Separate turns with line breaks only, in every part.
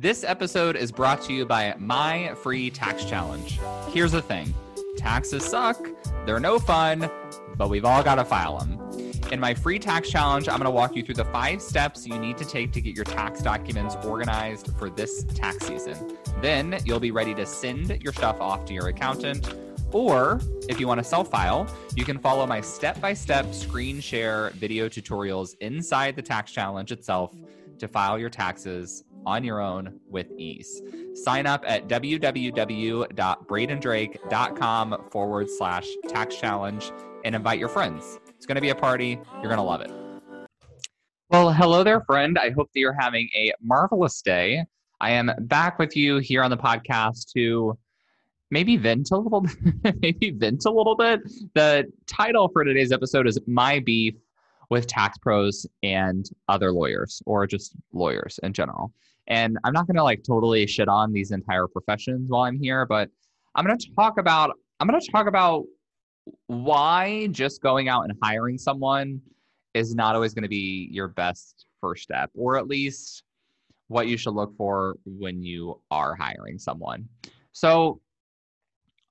This episode is brought to you by My Free Tax Challenge. Here's the thing taxes suck, they're no fun, but we've all got to file them. In my free tax challenge, I'm going to walk you through the five steps you need to take to get your tax documents organized for this tax season. Then you'll be ready to send your stuff off to your accountant. Or if you want to self file, you can follow my step by step screen share video tutorials inside the tax challenge itself to file your taxes on your own with ease. Sign up at www.bradendrake.com forward slash tax challenge and invite your friends. It's going to be a party. You're going to love it. Well, hello there, friend. I hope that you're having a marvelous day. I am back with you here on the podcast to maybe vent a little bit. maybe vent a little bit. The title for today's episode is My Beef with Tax Pros and Other Lawyers, or just lawyers in general. And I'm not going to like totally shit on these entire professions while I'm here, but I'm going to talk about I'm going to talk about why just going out and hiring someone is not always going to be your best first step, or at least what you should look for when you are hiring someone. So,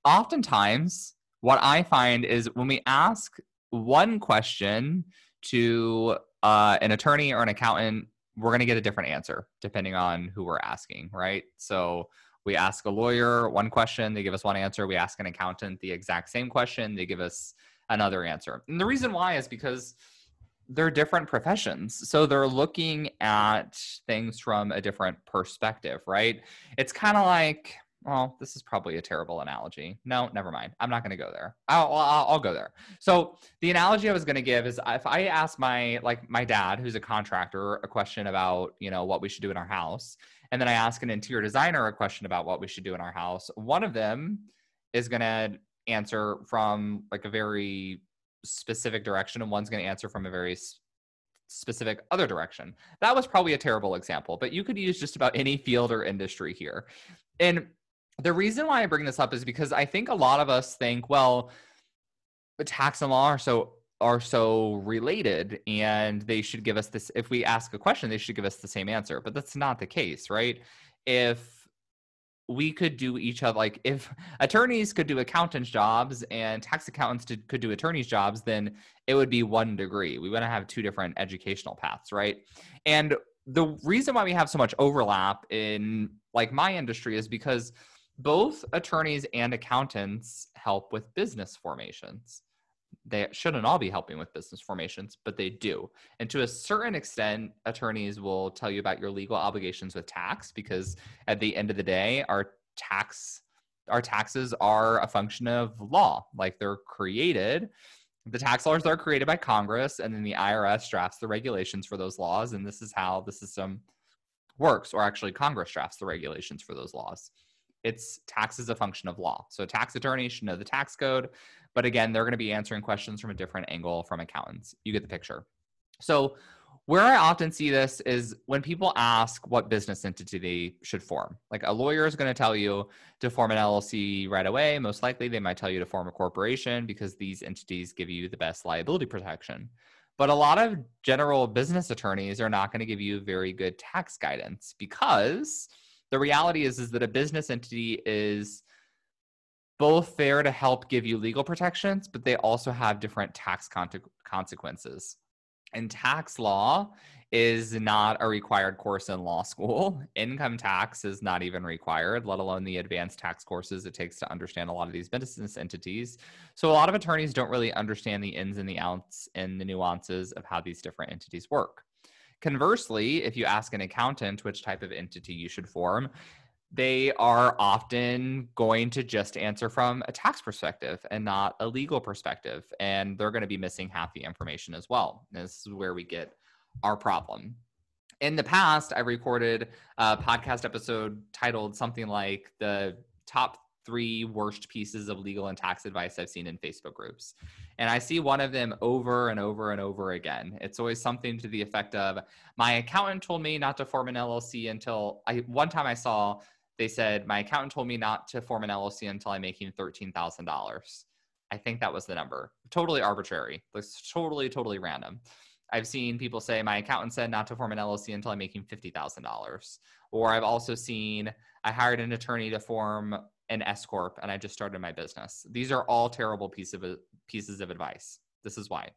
oftentimes, what I find is when we ask one question to uh, an attorney or an accountant, we're going to get a different answer depending on who we're asking, right? So, we ask a lawyer one question, they give us one answer. We ask an accountant the exact same question, they give us another answer. And the reason why is because they're different professions. So they're looking at things from a different perspective, right? It's kind of like, well, this is probably a terrible analogy. No, never mind. I'm not going to go there. I'll, I'll, I'll, go there. So the analogy I was going to give is if I ask my like my dad, who's a contractor, a question about you know what we should do in our house, and then I ask an interior designer a question about what we should do in our house, one of them is going to answer from like a very specific direction and one's going to answer from a very specific other direction. That was probably a terrible example, but you could use just about any field or industry here. And the reason why I bring this up is because I think a lot of us think, well, tax and law are so are so related and they should give us this if we ask a question they should give us the same answer but that's not the case right? If we could do each other like if attorneys could do accountants jobs and tax accountants did, could do attorneys jobs then it would be one degree. We to have two different educational paths right? And the reason why we have so much overlap in like my industry is because both attorneys and accountants help with business formations they shouldn't all be helping with business formations, but they do. And to a certain extent, attorneys will tell you about your legal obligations with tax because at the end of the day, our tax our taxes are a function of law. Like they're created the tax laws are created by Congress and then the IRS drafts the regulations for those laws and this is how the system works or actually Congress drafts the regulations for those laws. It's tax is a function of law. So tax attorneys should know the tax code. But again, they're going to be answering questions from a different angle from accountants. You get the picture. So, where I often see this is when people ask what business entity they should form. Like a lawyer is going to tell you to form an LLC right away. Most likely, they might tell you to form a corporation because these entities give you the best liability protection. But a lot of general business attorneys are not going to give you very good tax guidance because the reality is, is that a business entity is both there to help give you legal protections, but they also have different tax con- consequences. And tax law is not a required course in law school. Income tax is not even required, let alone the advanced tax courses it takes to understand a lot of these business entities. So a lot of attorneys don't really understand the ins and the outs and the nuances of how these different entities work. Conversely, if you ask an accountant which type of entity you should form, they are often going to just answer from a tax perspective and not a legal perspective. And they're going to be missing half the information as well. This is where we get our problem. In the past, I recorded a podcast episode titled something like the top three worst pieces of legal and tax advice I've seen in Facebook groups. And I see one of them over and over and over again. It's always something to the effect of my accountant told me not to form an LLC until I one time I saw they said my accountant told me not to form an LLC until I'm making thirteen thousand dollars. I think that was the number. Totally arbitrary. It's totally, totally random. I've seen people say my accountant said not to form an LLC until I'm making fifty thousand dollars. Or I've also seen I hired an attorney to form an S corp and I just started my business. These are all terrible piece of pieces of advice. This is why.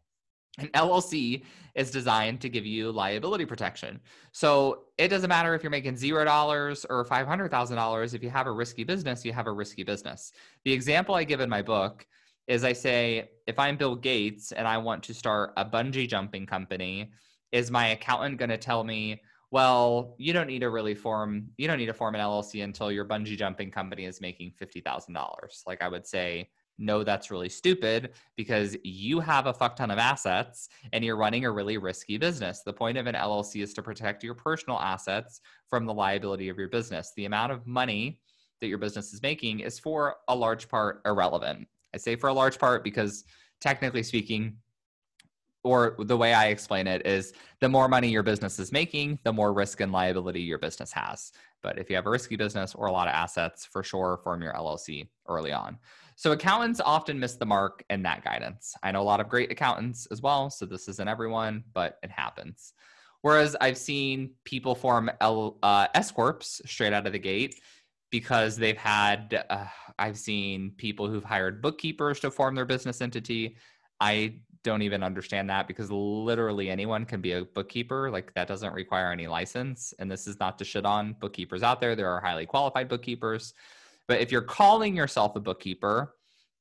An LLC is designed to give you liability protection. So it doesn't matter if you're making zero dollars or five hundred thousand dollars. If you have a risky business, you have a risky business. The example I give in my book is I say if I'm Bill Gates and I want to start a bungee jumping company, is my accountant going to tell me, well, you don't need to really form you don't need to form an LLC until your bungee jumping company is making fifty thousand dollars? Like I would say no, that's really stupid because you have a fuck ton of assets and you're running a really risky business. The point of an LLC is to protect your personal assets from the liability of your business. The amount of money that your business is making is for a large part irrelevant. I say for a large part because technically speaking, or the way I explain it is the more money your business is making, the more risk and liability your business has. But if you have a risky business or a lot of assets, for sure, form your LLC early on. So accountants often miss the mark in that guidance. I know a lot of great accountants as well, so this isn't everyone, but it happens. Whereas I've seen people form L, uh, S corps straight out of the gate because they've had. Uh, I've seen people who've hired bookkeepers to form their business entity. I don't even understand that because literally anyone can be a bookkeeper. Like that doesn't require any license. And this is not to shit on bookkeepers out there. There are highly qualified bookkeepers. But if you're calling yourself a bookkeeper,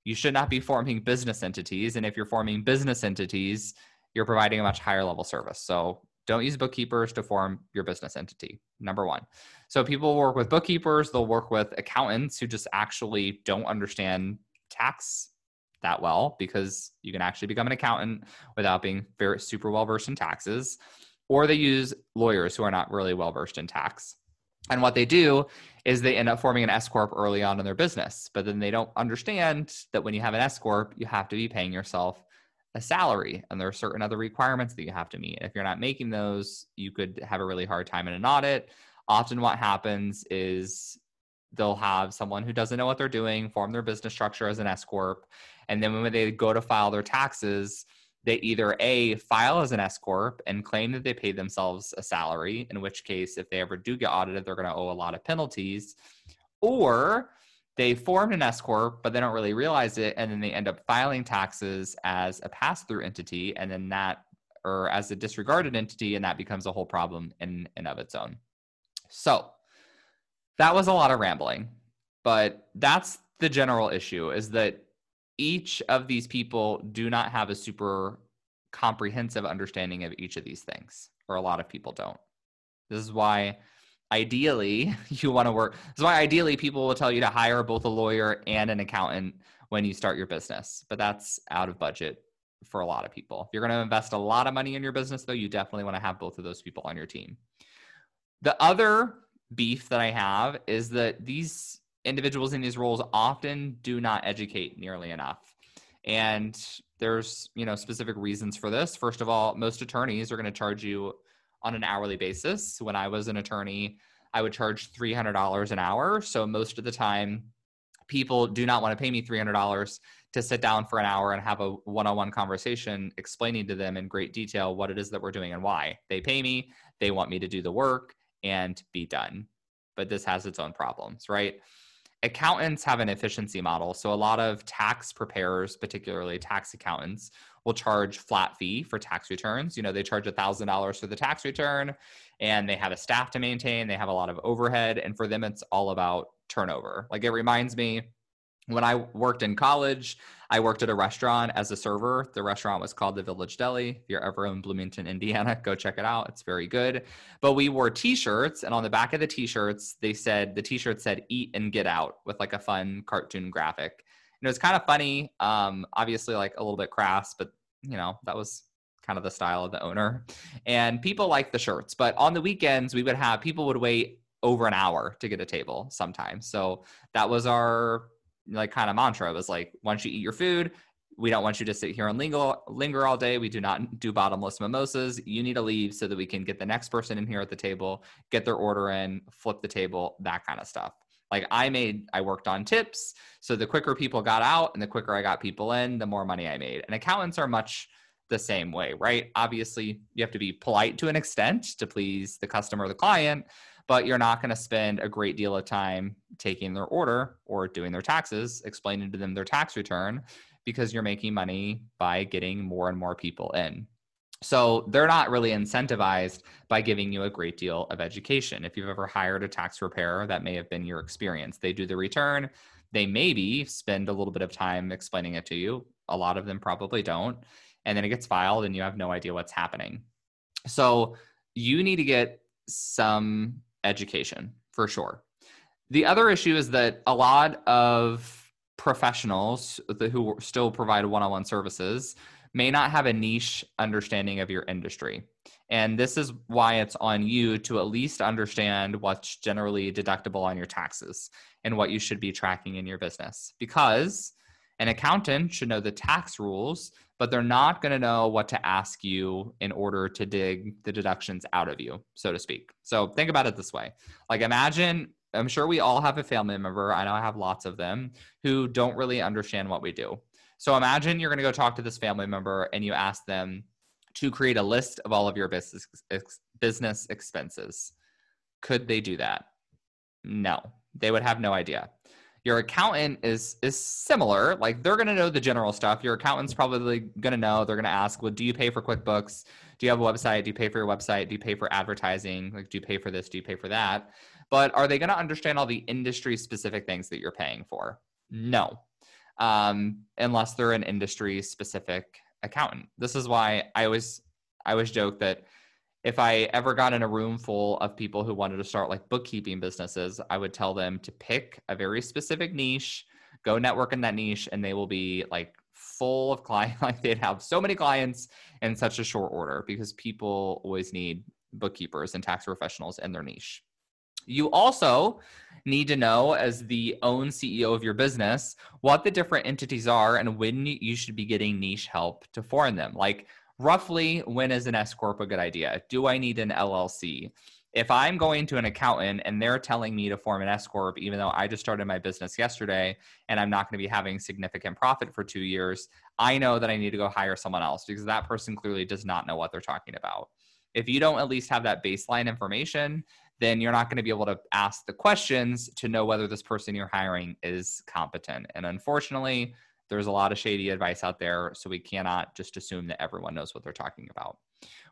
you should not be forming business entities. And if you're forming business entities, you're providing a much higher level service. So don't use bookkeepers to form your business entity. Number one. So people work with bookkeepers, they'll work with accountants who just actually don't understand tax that well because you can actually become an accountant without being very super well versed in taxes. Or they use lawyers who are not really well versed in tax. And what they do is they end up forming an S corp early on in their business, but then they don't understand that when you have an S corp, you have to be paying yourself a salary, and there are certain other requirements that you have to meet. If you're not making those, you could have a really hard time in an audit. Often, what happens is they'll have someone who doesn't know what they're doing form their business structure as an S corp, and then when they go to file their taxes, they either a file as an S corp and claim that they paid themselves a salary, in which case, if they ever do get audited, they're going to owe a lot of penalties, or they formed an S corp, but they don't really realize it, and then they end up filing taxes as a pass through entity, and then that or as a disregarded entity, and that becomes a whole problem in and of its own. So that was a lot of rambling, but that's the general issue: is that each of these people do not have a super comprehensive understanding of each of these things, or a lot of people don't. This is why ideally you want to work. This is why ideally people will tell you to hire both a lawyer and an accountant when you start your business, but that's out of budget for a lot of people. If you're going to invest a lot of money in your business, though, you definitely want to have both of those people on your team. The other beef that I have is that these individuals in these roles often do not educate nearly enough. And there's, you know, specific reasons for this. First of all, most attorneys are going to charge you on an hourly basis. When I was an attorney, I would charge $300 an hour. So most of the time, people do not want to pay me $300 to sit down for an hour and have a one-on-one conversation explaining to them in great detail what it is that we're doing and why. They pay me, they want me to do the work and be done. But this has its own problems, right? accountants have an efficiency model. So a lot of tax preparers, particularly tax accountants, will charge flat fee for tax returns. You know, they charge $1,000 for the tax return and they have a staff to maintain, they have a lot of overhead. And for them, it's all about turnover. Like it reminds me when I worked in college, I worked at a restaurant as a server. The restaurant was called the Village Deli. If you're ever in Bloomington, Indiana, go check it out. It's very good. But we wore t-shirts, and on the back of the t-shirts, they said the t-shirt said "Eat and Get Out" with like a fun cartoon graphic. And it was kind of funny. Um, obviously, like a little bit crass, but you know that was kind of the style of the owner. And people liked the shirts. But on the weekends, we would have people would wait over an hour to get a table sometimes. So that was our like kind of mantra was like once you eat your food we don't want you to sit here and linger, linger all day. We do not do bottomless mimosas. You need to leave so that we can get the next person in here at the table, get their order in, flip the table, that kind of stuff. Like I made, I worked on tips. So the quicker people got out and the quicker I got people in, the more money I made. And accountants are much the same way, right? Obviously, you have to be polite to an extent to please the customer the client, but you're not going to spend a great deal of time taking their order or doing their taxes, explaining to them their tax return because you're making money by getting more and more people in. So they're not really incentivized by giving you a great deal of education. If you've ever hired a tax preparer, that may have been your experience. They do the return, they maybe spend a little bit of time explaining it to you. A lot of them probably don't. And then it gets filed and you have no idea what's happening. So you need to get some education for sure. The other issue is that a lot of professionals who still provide one on one services may not have a niche understanding of your industry. And this is why it's on you to at least understand what's generally deductible on your taxes and what you should be tracking in your business. Because an accountant should know the tax rules, but they're not going to know what to ask you in order to dig the deductions out of you, so to speak. So think about it this way like, imagine I'm sure we all have a family member, I know I have lots of them, who don't really understand what we do. So imagine you're going to go talk to this family member and you ask them to create a list of all of your business business expenses. Could they do that? No. They would have no idea. Your accountant is is similar. Like they're to know the general stuff. Your accountant's probably to know. They're to ask, "Well, do you pay for QuickBooks? Do you have a website? Do you pay for your website? Do you pay for advertising? Like do you pay for this? Do you pay for that?" But are they to understand all the industry specific things that you're paying for? No um, unless they're an industry specific accountant. This is why I always I always joke that if I ever got in a room full of people who wanted to start like bookkeeping businesses, I would tell them to pick a very specific niche, go network in that niche, and they will be like full of clients. Like they'd have so many clients in such a short order because people always need bookkeepers and tax professionals in their niche. You also need to know, as the own CEO of your business, what the different entities are and when you should be getting niche help to form them. Like, roughly, when is an S Corp a good idea? Do I need an LLC? If I'm going to an accountant and they're telling me to form an S Corp, even though I just started my business yesterday and I'm not going to be having significant profit for two years, I know that I need to go hire someone else because that person clearly does not know what they're talking about. If you don't at least have that baseline information, then you're not going to be able to ask the questions to know whether this person you're hiring is competent. And unfortunately, there's a lot of shady advice out there, so we cannot just assume that everyone knows what they're talking about.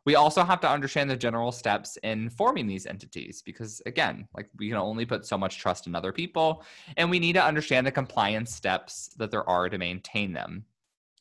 We also have to understand the general steps in forming these entities because, again, like we can only put so much trust in other people, and we need to understand the compliance steps that there are to maintain them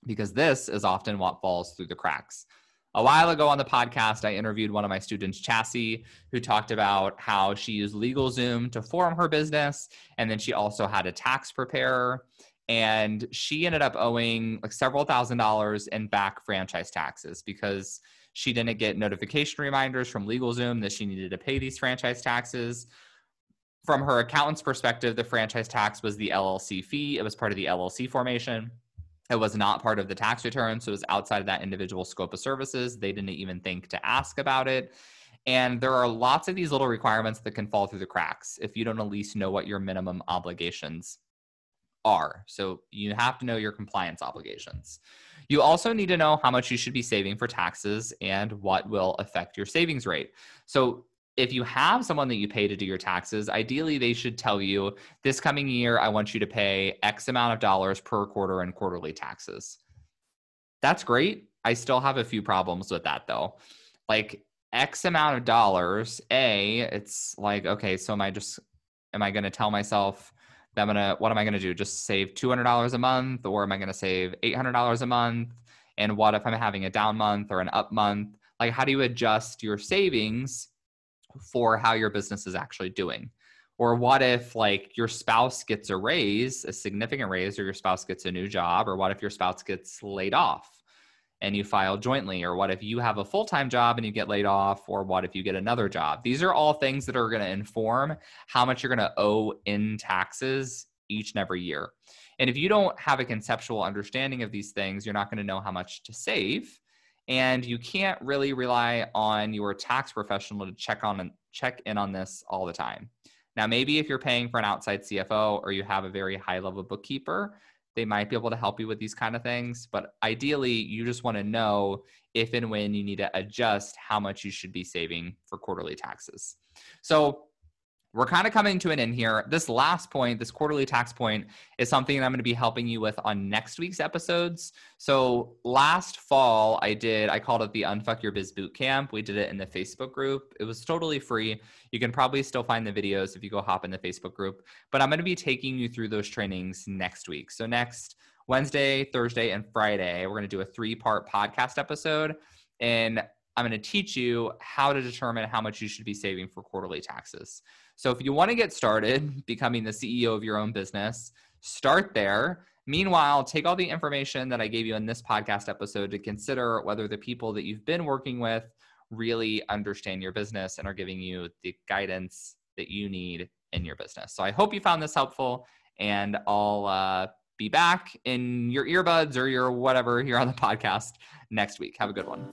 because this is often what falls through the cracks. A while ago on the podcast, I interviewed one of my students, Chassie, who talked about how she used LegalZoom to form her business. And then she also had a tax preparer. And she ended up owing like several thousand dollars in back franchise taxes because she didn't get notification reminders from LegalZoom that she needed to pay these franchise taxes. From her accountant's perspective, the franchise tax was the LLC fee, it was part of the LLC formation. It was not part of the tax return, so it was outside of that individual scope of services. They didn't even think to ask about it. And there are lots of these little requirements that can fall through the cracks if you don't at least know what your minimum obligations are. So you have to know your compliance obligations. You also need to know how much you should be saving for taxes and what will affect your savings rate. So if you have someone that you pay to do your taxes, ideally they should tell you this coming year, I want you to pay X amount of dollars per quarter in quarterly taxes. That's great. I still have a few problems with that though. Like X amount of dollars, A, it's like, okay, so am I just, am I going to tell myself I'm to, what am I to do? Just save $200 a month or am I to save $800 a month? And what if I'm having a down month or an up month? Like, how do you adjust your savings? for how your business is actually doing or what if like your spouse gets a raise a significant raise or your spouse gets a new job or what if your spouse gets laid off and you file jointly or what if you have a full-time job and you get laid off or what if you get another job these are all things that are going to inform how much you're going to owe in taxes each and every year and if you don't have a conceptual understanding of these things you're not going to know how much to save and you can't really rely on your tax professional to check on and check in on this all the time. Now, maybe if you're paying for an outside CFO or you have a very high level bookkeeper, they might be able to help you with these kind of things. But ideally, you just want to know if and when you need to adjust how much you should be saving for quarterly taxes. So we're kind of coming to an end here. This last point, this quarterly tax point, is something I'm going to be helping you with on next week's episodes. So last fall, I did, I called it the Unfuck Your Biz Boot Camp. We did it in the Facebook group. It was totally free. You can probably still find the videos if you go hop in the Facebook group. But I'm going to be taking you through those trainings next week. So next Wednesday, Thursday, and Friday, we're going to do a three part podcast episode. And I'm going to teach you how to determine how much you should be saving for quarterly taxes. So if you want to get started becoming the CEO of your own business, start there. Meanwhile, take all the information that I gave you in this podcast episode to consider whether the people that you've been working with really understand your business and are giving you the guidance that you need in your business. So I hope you found this helpful, and I'll uh, be back in your earbuds or your whatever here on the podcast next week. Have a good one.